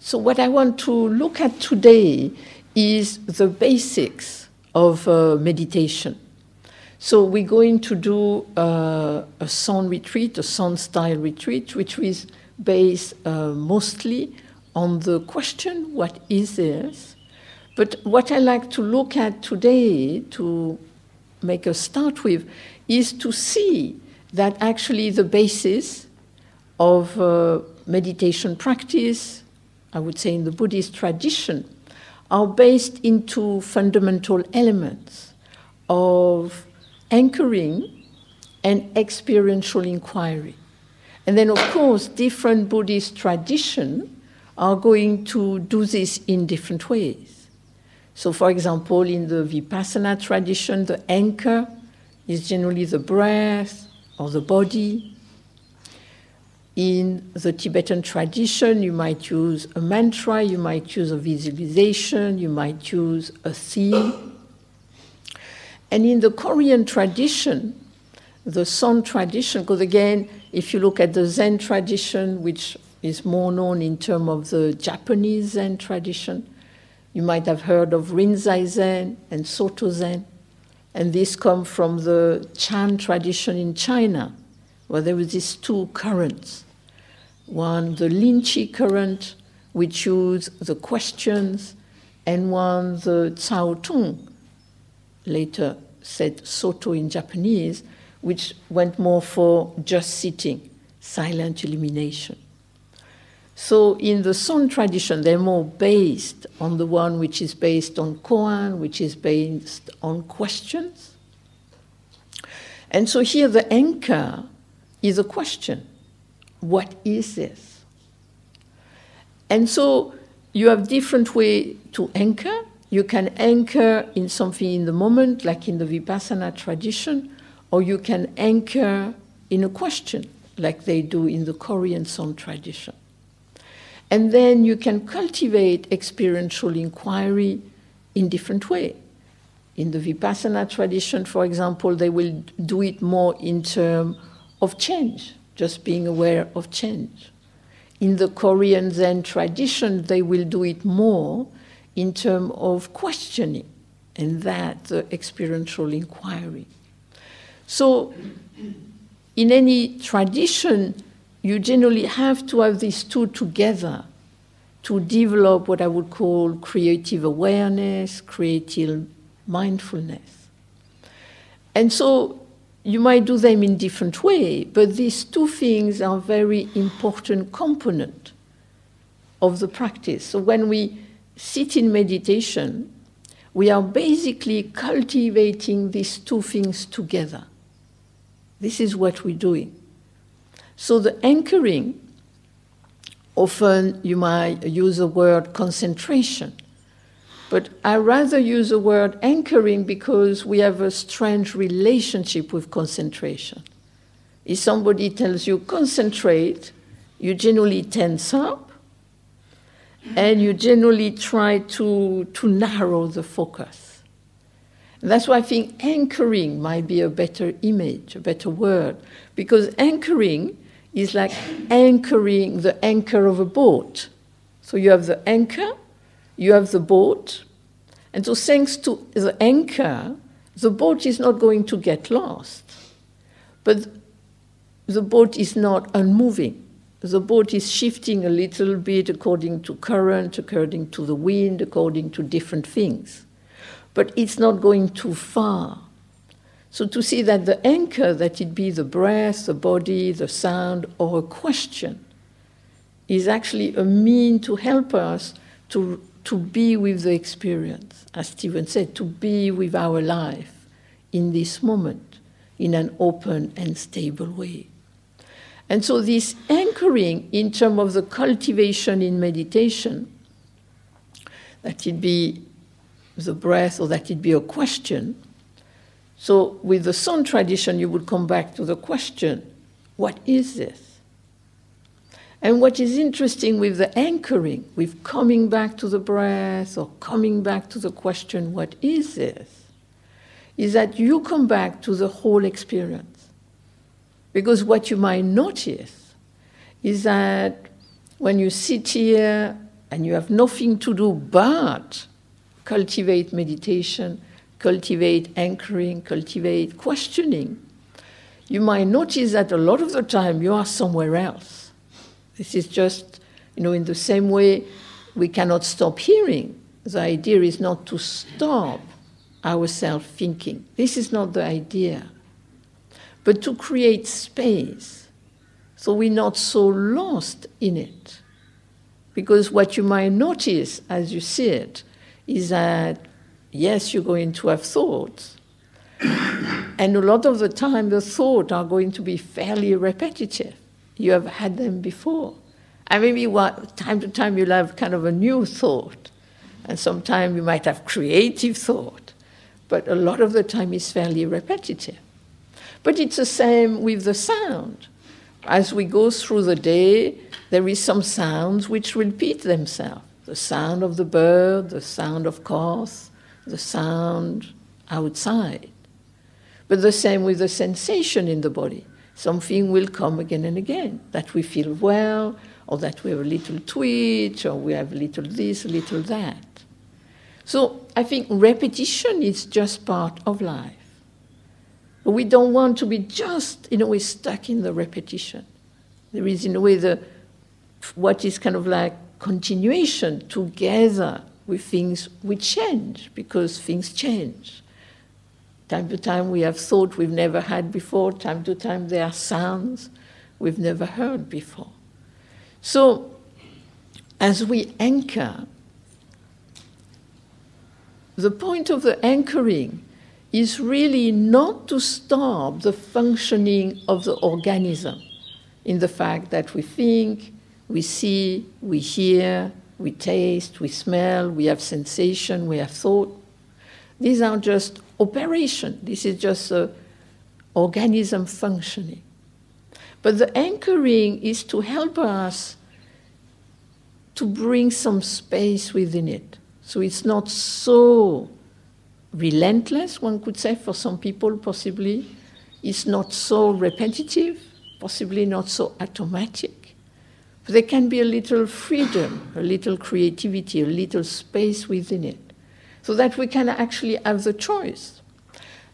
So, what I want to look at today is the basics of uh, meditation. So, we're going to do uh, a Son retreat, a Son style retreat, which is based uh, mostly on the question, What is this? But what I like to look at today, to make a start with, is to see that actually the basis of uh, meditation practice, I would say in the Buddhist tradition, are based into fundamental elements of anchoring and experiential inquiry. And then, of course, different Buddhist traditions are going to do this in different ways. So, for example, in the Vipassana tradition, the anchor is generally the breath or the body. In the Tibetan tradition, you might use a mantra, you might use a visualization, you might use a theme. And in the Korean tradition, the Son tradition, because again, if you look at the Zen tradition, which is more known in terms of the Japanese Zen tradition, you might have heard of Rinzai Zen and Soto Zen. And this comes from the Chan tradition in China, where there were these two currents. One, the Linchi current, which used the questions, and one, the Cao Tung, later said Soto in Japanese, which went more for just sitting, silent illumination. So in the Son tradition, they're more based on the one which is based on koan, which is based on questions. And so here the anchor is a question what is this? And so you have different way to anchor. You can anchor in something in the moment, like in the Vipassana tradition, or you can anchor in a question, like they do in the Korean Son tradition. And then you can cultivate experiential inquiry in different way. In the Vipassana tradition, for example, they will do it more in terms of change just being aware of change. In the Korean Zen tradition, they will do it more in terms of questioning, and that the experiential inquiry. So, in any tradition, you generally have to have these two together to develop what I would call creative awareness, creative mindfulness. And so you might do them in different way, but these two things are very important component of the practice. So when we sit in meditation, we are basically cultivating these two things together. This is what we're doing. So the anchoring, often you might use the word concentration. But I rather use the word anchoring because we have a strange relationship with concentration. If somebody tells you concentrate, you generally tense up and you generally try to, to narrow the focus. And that's why I think anchoring might be a better image, a better word, because anchoring is like anchoring the anchor of a boat. So you have the anchor you have the boat, and so thanks to the anchor, the boat is not going to get lost. But the boat is not unmoving. The boat is shifting a little bit according to current, according to the wind, according to different things. But it's not going too far. So to see that the anchor, that it be the breath, the body, the sound, or a question, is actually a mean to help us to to be with the experience, as Stephen said, to be with our life in this moment in an open and stable way. And so, this anchoring in terms of the cultivation in meditation, that it be the breath or that it be a question. So, with the Son tradition, you would come back to the question what is this? And what is interesting with the anchoring, with coming back to the breath or coming back to the question, what is this? Is that you come back to the whole experience. Because what you might notice is that when you sit here and you have nothing to do but cultivate meditation, cultivate anchoring, cultivate questioning, you might notice that a lot of the time you are somewhere else. This is just, you know, in the same way we cannot stop hearing. The idea is not to stop ourselves thinking. This is not the idea. But to create space so we're not so lost in it. Because what you might notice as you see it is that, yes, you're going to have thoughts. and a lot of the time, the thoughts are going to be fairly repetitive. You have had them before. And maybe time to time you'll have kind of a new thought. And sometimes you might have creative thought. But a lot of the time it's fairly repetitive. But it's the same with the sound. As we go through the day, there is some sounds which repeat themselves. The sound of the bird, the sound of cars, the sound outside. But the same with the sensation in the body. Something will come again and again that we feel well, or that we have a little twitch, or we have a little this, a little that. So I think repetition is just part of life. But we don't want to be just, in a way, stuck in the repetition. There is, in a way, the what is kind of like continuation together with things which change because things change. Time to time we have thought we've never had before, time to time there are sounds we've never heard before. So, as we anchor, the point of the anchoring is really not to stop the functioning of the organism in the fact that we think, we see, we hear, we taste, we smell, we have sensation, we have thought. These are just operation. This is just a organism functioning. But the anchoring is to help us to bring some space within it. So it's not so relentless, one could say, for some people, possibly. It's not so repetitive, possibly not so automatic. But there can be a little freedom, a little creativity, a little space within it so that we can actually have the choice.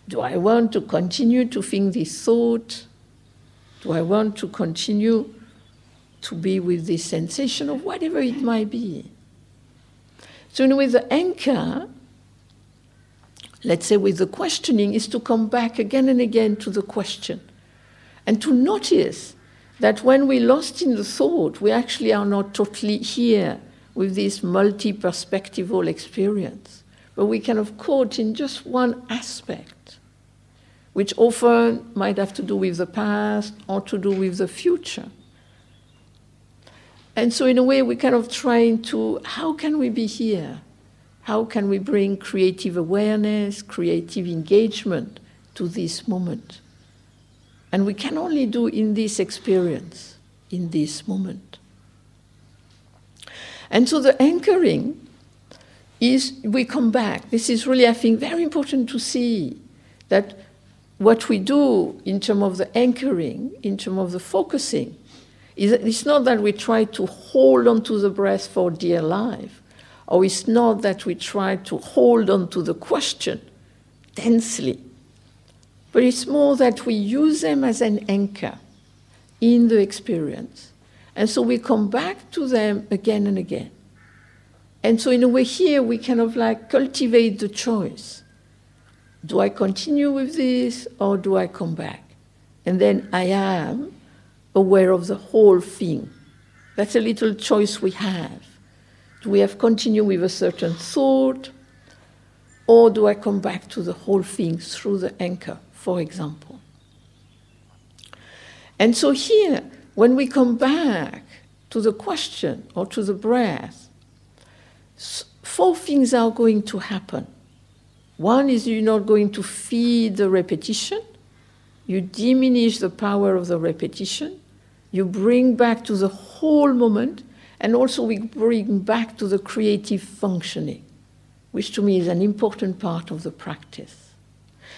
Do I want to continue to think this thought? Do I want to continue to be with this sensation of whatever it might be? So, in way, the anchor, let's say with the questioning, is to come back again and again to the question and to notice that when we're lost in the thought, we actually are not totally here with this multi perspectival experience but we can have caught in just one aspect, which often might have to do with the past or to do with the future. And so, in a way, we're kind of trying to how can we be here? How can we bring creative awareness, creative engagement to this moment? And we can only do in this experience, in this moment. And so, the anchoring is we come back. This is really, I think, very important to see that what we do in terms of the anchoring, in terms of the focusing, is it's not that we try to hold on to the breath for dear life, or it's not that we try to hold on to the question tensely, but it's more that we use them as an anchor in the experience. And so we come back to them again and again. And so, in a way, here we kind of like cultivate the choice. Do I continue with this or do I come back? And then I am aware of the whole thing. That's a little choice we have. Do we have continue with a certain thought or do I come back to the whole thing through the anchor, for example? And so here, when we come back to the question or to the breath, four things are going to happen. One is you're not going to feed the repetition, you diminish the power of the repetition, you bring back to the whole moment, and also we bring back to the creative functioning, which to me is an important part of the practice.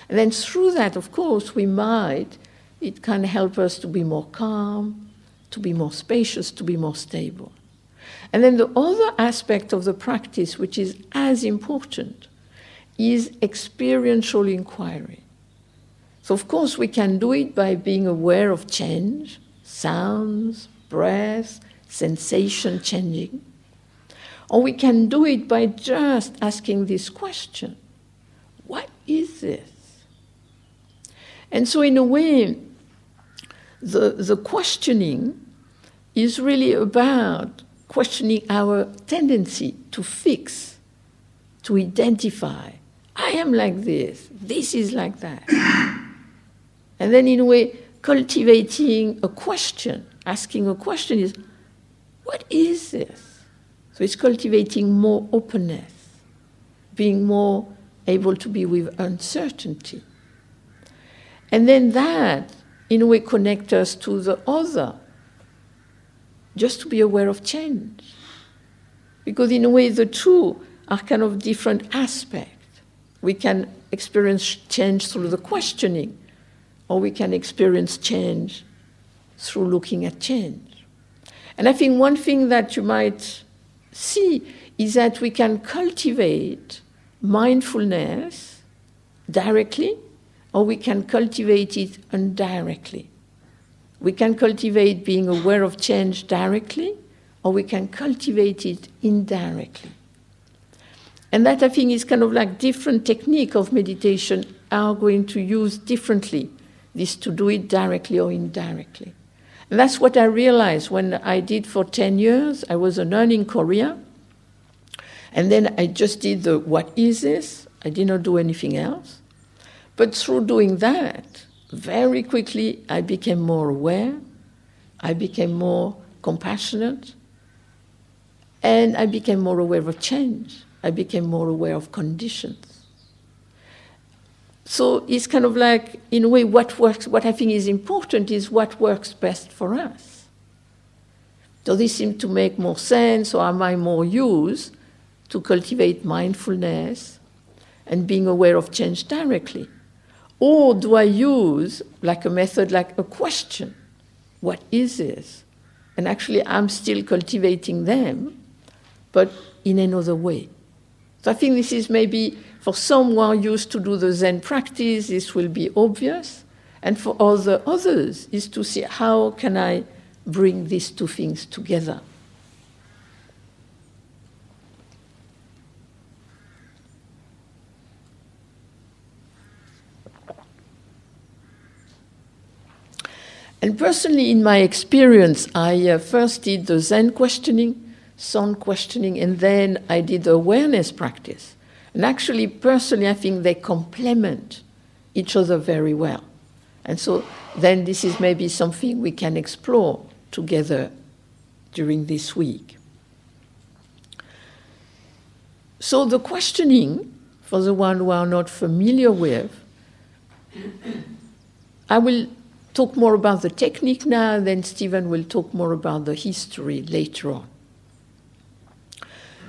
And then through that, of course, we might, it can help us to be more calm, to be more spacious, to be more stable. And then the other aspect of the practice, which is as important, is experiential inquiry. So, of course, we can do it by being aware of change, sounds, breath, sensation changing. Or we can do it by just asking this question What is this? And so, in a way, the, the questioning is really about questioning our tendency to fix, to identify. I am like this, this is like that. and then, in a way, cultivating a question, asking a question is, what is this? So it's cultivating more openness, being more able to be with uncertainty. And then that, in a way, connects us to the other, just to be aware of change. Because, in a way, the two are kind of different aspects. We can experience change through the questioning, or we can experience change through looking at change. And I think one thing that you might see is that we can cultivate mindfulness directly or we can cultivate it indirectly. We can cultivate being aware of change directly, or we can cultivate it indirectly. And that I think is kind of like different technique of meditation are going to use differently, this to do it directly or indirectly. And that's what I realized when I did for 10 years. I was a nun in Korea. And then I just did the what is this? I did not do anything else. But through doing that, very quickly I became more aware, I became more compassionate, and I became more aware of change. I became more aware of conditions. So it's kind of like, in a way, what works, what I think is important is what works best for us. Does this seem to make more sense, or am I more used to cultivate mindfulness and being aware of change directly? Or do I use like a method like a question? What is this? And actually, I'm still cultivating them, but in another way. So I think this is maybe for some who are used to do the Zen practice, this will be obvious. And for other others, is to see how can I bring these two things together. And personally, in my experience, I uh, first did the Zen questioning, Son questioning, and then I did the awareness practice. And actually, personally, I think they complement each other very well. And so then this is maybe something we can explore together during this week. So the questioning, for the one who are not familiar with, I will talk more about the technique now, then Stephen will talk more about the history later on.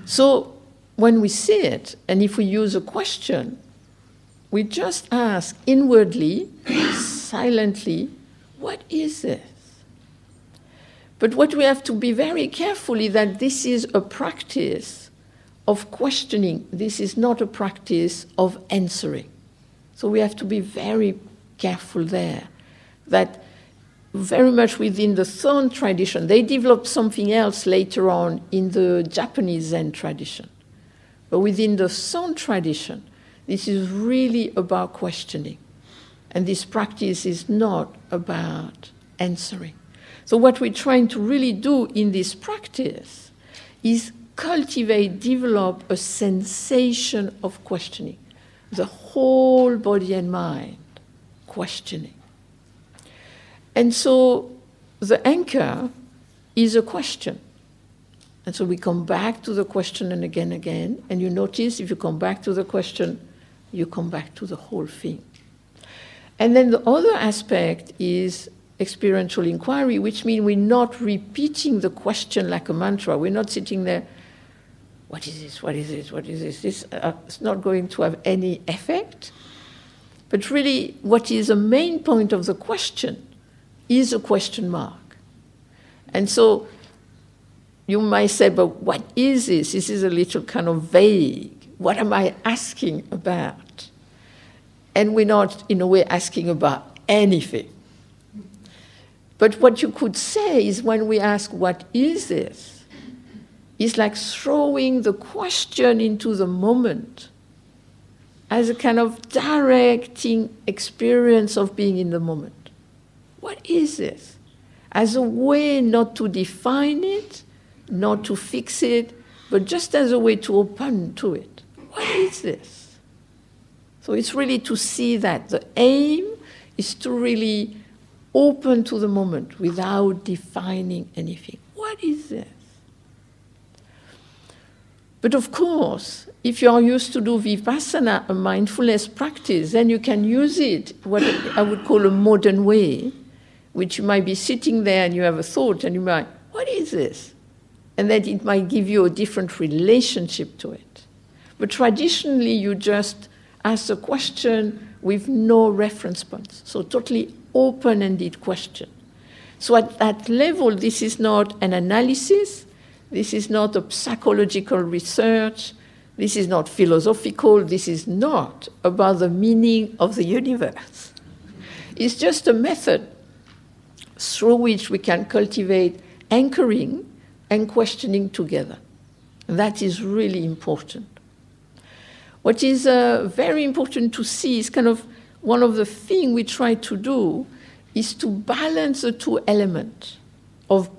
So, when we see it, and if we use a question, we just ask inwardly, silently, what is this? But what we have to be very careful is that this is a practice of questioning. This is not a practice of answering. So we have to be very careful there that very much within the Son tradition, they developed something else later on in the Japanese Zen tradition. But within the Son tradition, this is really about questioning. And this practice is not about answering. So, what we're trying to really do in this practice is cultivate, develop a sensation of questioning, the whole body and mind questioning. And so the anchor is a question. And so we come back to the question and again, again. And you notice if you come back to the question, you come back to the whole thing. And then the other aspect is experiential inquiry, which means we're not repeating the question like a mantra. We're not sitting there, what is this? What is this? What is this? This uh, is not going to have any effect. But really, what is the main point of the question is a question mark. And so you might say, but what is this? This is a little kind of vague. What am I asking about? And we're not, in a way, asking about anything. But what you could say is when we ask, What is this? It's like throwing the question into the moment as a kind of directing experience of being in the moment. What is this? As a way not to define it, not to fix it, but just as a way to open to it. What is this? So it's really to see that. The aim is to really open to the moment without defining anything. What is this? But of course, if you are used to do vipassana, a mindfulness practice, then you can use it, what I would call a modern way, which you might be sitting there and you have a thought and you might, what is this? And that it might give you a different relationship to it. But traditionally, you just ask a question with no reference points, so totally open ended question. So, at that level, this is not an analysis, this is not a psychological research, this is not philosophical, this is not about the meaning of the universe. It's just a method through which we can cultivate anchoring and questioning together. That is really important. What is uh, very important to see is kind of one of the things we try to do is to balance the two elements of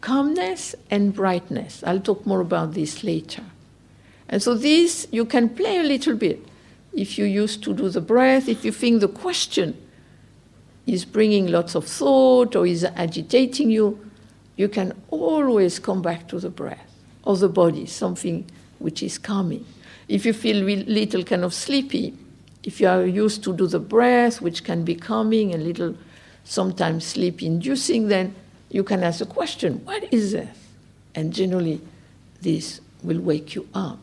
calmness and brightness. I'll talk more about this later. And so, this you can play a little bit. If you used to do the breath, if you think the question is bringing lots of thought or is agitating you, you can always come back to the breath or the body, something which is calming. If you feel a little kind of sleepy, if you are used to do the breath, which can be calming and little sometimes sleep inducing, then you can ask a question What is this? And generally, this will wake you up.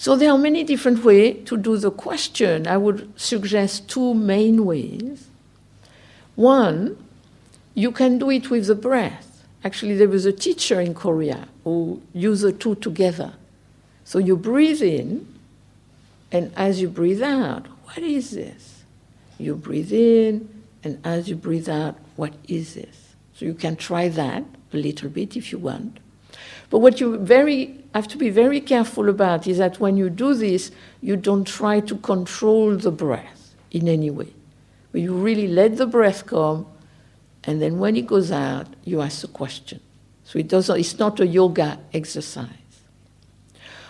So there are many different ways to do the question. I would suggest two main ways. One, you can do it with the breath. Actually, there was a teacher in Korea who used the two together. So you breathe in, and as you breathe out, what is this? You breathe in, and as you breathe out, what is this? So you can try that a little bit if you want. But what you very have to be very careful about is that when you do this, you don't try to control the breath in any way. But you really let the breath come, and then when it goes out, you ask a question. So it doesn't, it's not a yoga exercise.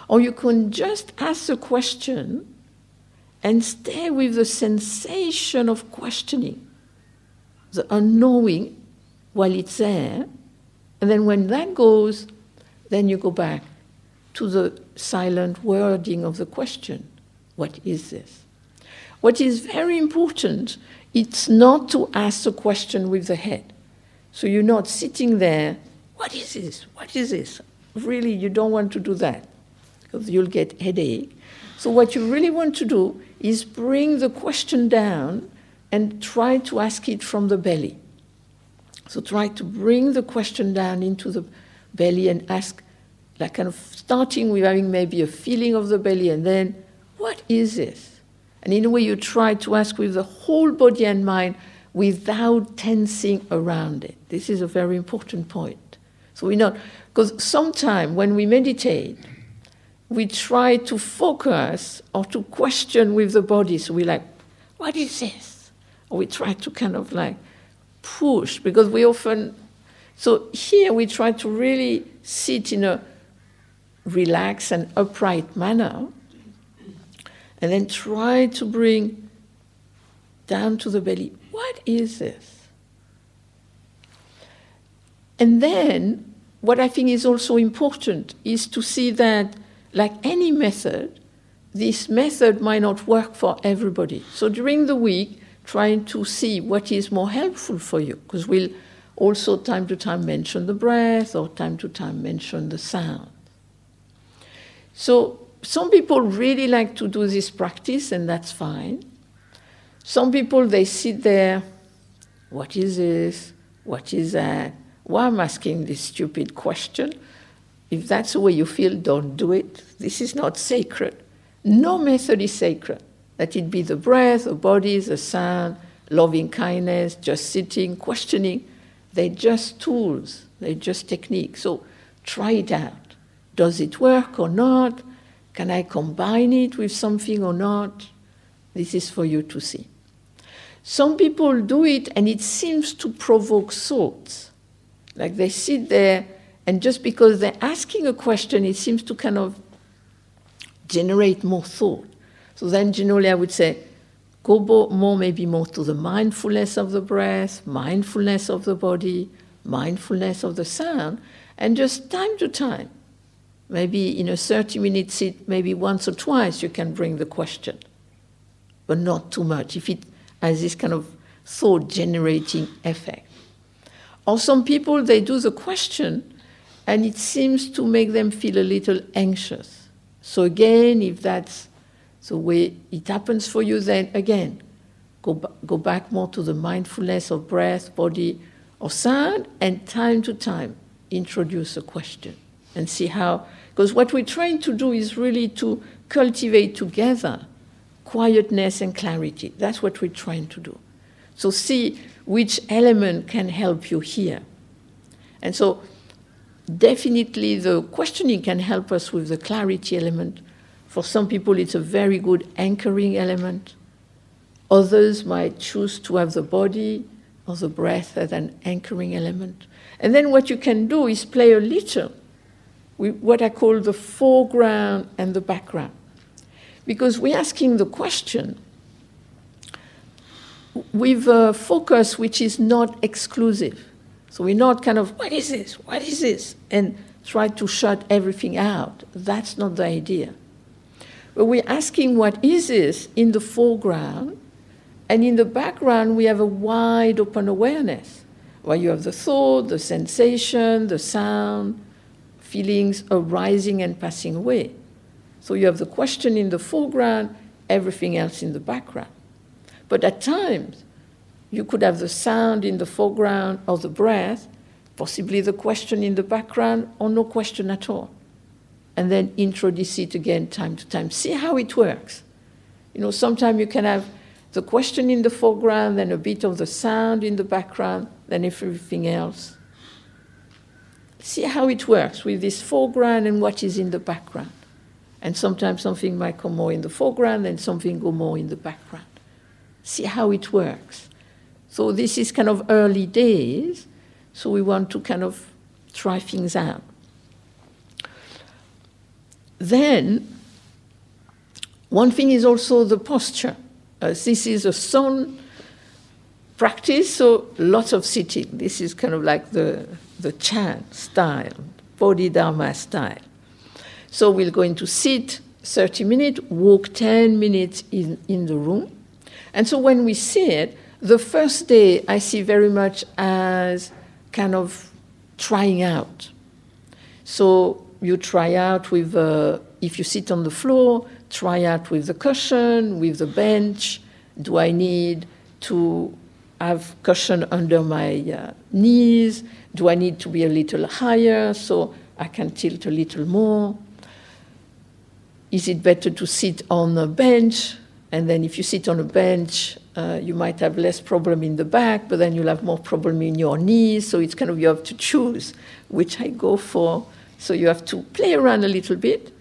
Or you can just ask a question and stay with the sensation of questioning, the unknowing while it's there. And then when that goes, then you go back to the silent wording of the question What is this? What is very important, it's not to ask the question with the head. So you're not sitting there, What is this? What is this? Really, you don't want to do that because you'll get headache. So what you really want to do is bring the question down and try to ask it from the belly. So try to bring the question down into the belly and ask, like kind of starting with having maybe a feeling of the belly and then, what is this? And in a way, you try to ask with the whole body and mind without tensing around it. This is a very important point. So we know, because sometimes when we meditate, we try to focus or to question with the body. So we're like, what is this? Or we try to kind of like push because we often, so here we try to really sit in a relaxed and upright manner and then try to bring down to the belly, what is this? And then, what I think is also important is to see that like any method, this method might not work for everybody. So during the week, trying to see what is more helpful for you, because we'll also time to time mention the breath or time to time mention the sound. So some people really like to do this practice, and that's fine. Some people they sit there, what is this? What is that? why am I'm asking this stupid question. If that's the way you feel, don't do it. This is not sacred. No method is sacred. Let it be the breath, the body, the sound, loving kindness, just sitting, questioning. They're just tools, they're just techniques. So try it out. Does it work or not? Can I combine it with something or not? This is for you to see. Some people do it and it seems to provoke thoughts. Like they sit there and just because they're asking a question, it seems to kind of generate more thought. So then generally I would say, more, maybe more to the mindfulness of the breath, mindfulness of the body, mindfulness of the sound, and just time to time, maybe in a 30 minute sit, maybe once or twice, you can bring the question, but not too much. If it has this kind of thought generating effect. Or some people, they do the question and it seems to make them feel a little anxious. So, again, if that's way it happens for you, then again, go, go back more to the mindfulness of breath, body, or sound, and time to time introduce a question and see how. Because what we're trying to do is really to cultivate together quietness and clarity. That's what we're trying to do. So, see which element can help you here. And so, definitely, the questioning can help us with the clarity element. For some people, it's a very good anchoring element. Others might choose to have the body or the breath as an anchoring element. And then, what you can do is play a little with what I call the foreground and the background because we're asking the question with a focus which is not exclusive. So we're not kind of, what is this? What is this? And try to shut everything out. That's not the idea. But we're asking what is this in the foreground, and in the background, we have a wide open awareness where you have the thought, the sensation, the sound, feelings arising and passing away. So you have the question in the foreground, everything else in the background. But at times, you could have the sound in the foreground or the breath, possibly the question in the background, or no question at all. And then introduce it again time to time. See how it works. You know, sometimes you can have the question in the foreground, then a bit of the sound in the background, then everything else. See how it works with this foreground and what is in the background. And sometimes something might come more in the foreground and something go more in the background. See how it works. So this is kind of early days, so we want to kind of try things out. Then, one thing is also the posture. Uh, this is a Son practice, so lots of sitting. This is kind of like the, the Chan style, Bodhidharma style. So we're going to sit 30 minutes, walk 10 minutes in, in the room. And so when we sit, the first day I see very much as kind of trying out. So you try out with, uh, if you sit on the floor, try out with the cushion, with the bench. Do I need to have cushion under my uh, knees? Do I need to be a little higher so I can tilt a little more? is it better to sit on a bench? And then if you sit on a bench, uh, you might have less problem in the back, but then you'll have more problem in your knees. So it's kind of you have to choose which I go for. So you have to play around a little bit.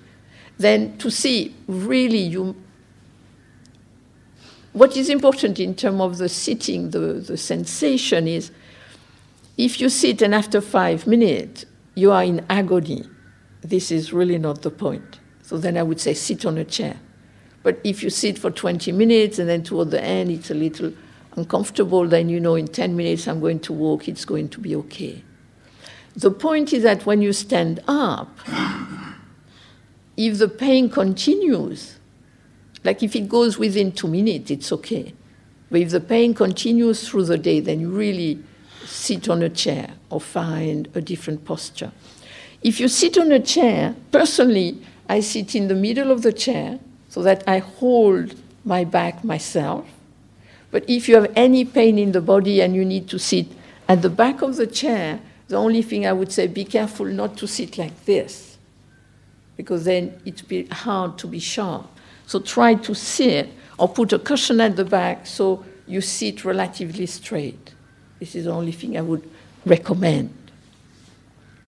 Then to see really you what is important in terms of the sitting, the, the sensation is if you sit and after five minutes you are in agony, this is really not the point. So then I would say sit on a chair. But if you sit for 20 minutes and then toward the end it's a little uncomfortable, then you know in 10 minutes I'm going to walk, it's going to be okay. The point is that when you stand up, if the pain continues, like if it goes within two minutes, it's okay. But if the pain continues through the day, then you really sit on a chair or find a different posture. If you sit on a chair, personally, I sit in the middle of the chair so that I hold my back myself. But if you have any pain in the body and you need to sit at the back of the chair, The only thing I would say, be careful not to sit like this, because then it'd be hard to be sharp. So try to sit or put a cushion at the back so you sit relatively straight. This is the only thing I would recommend.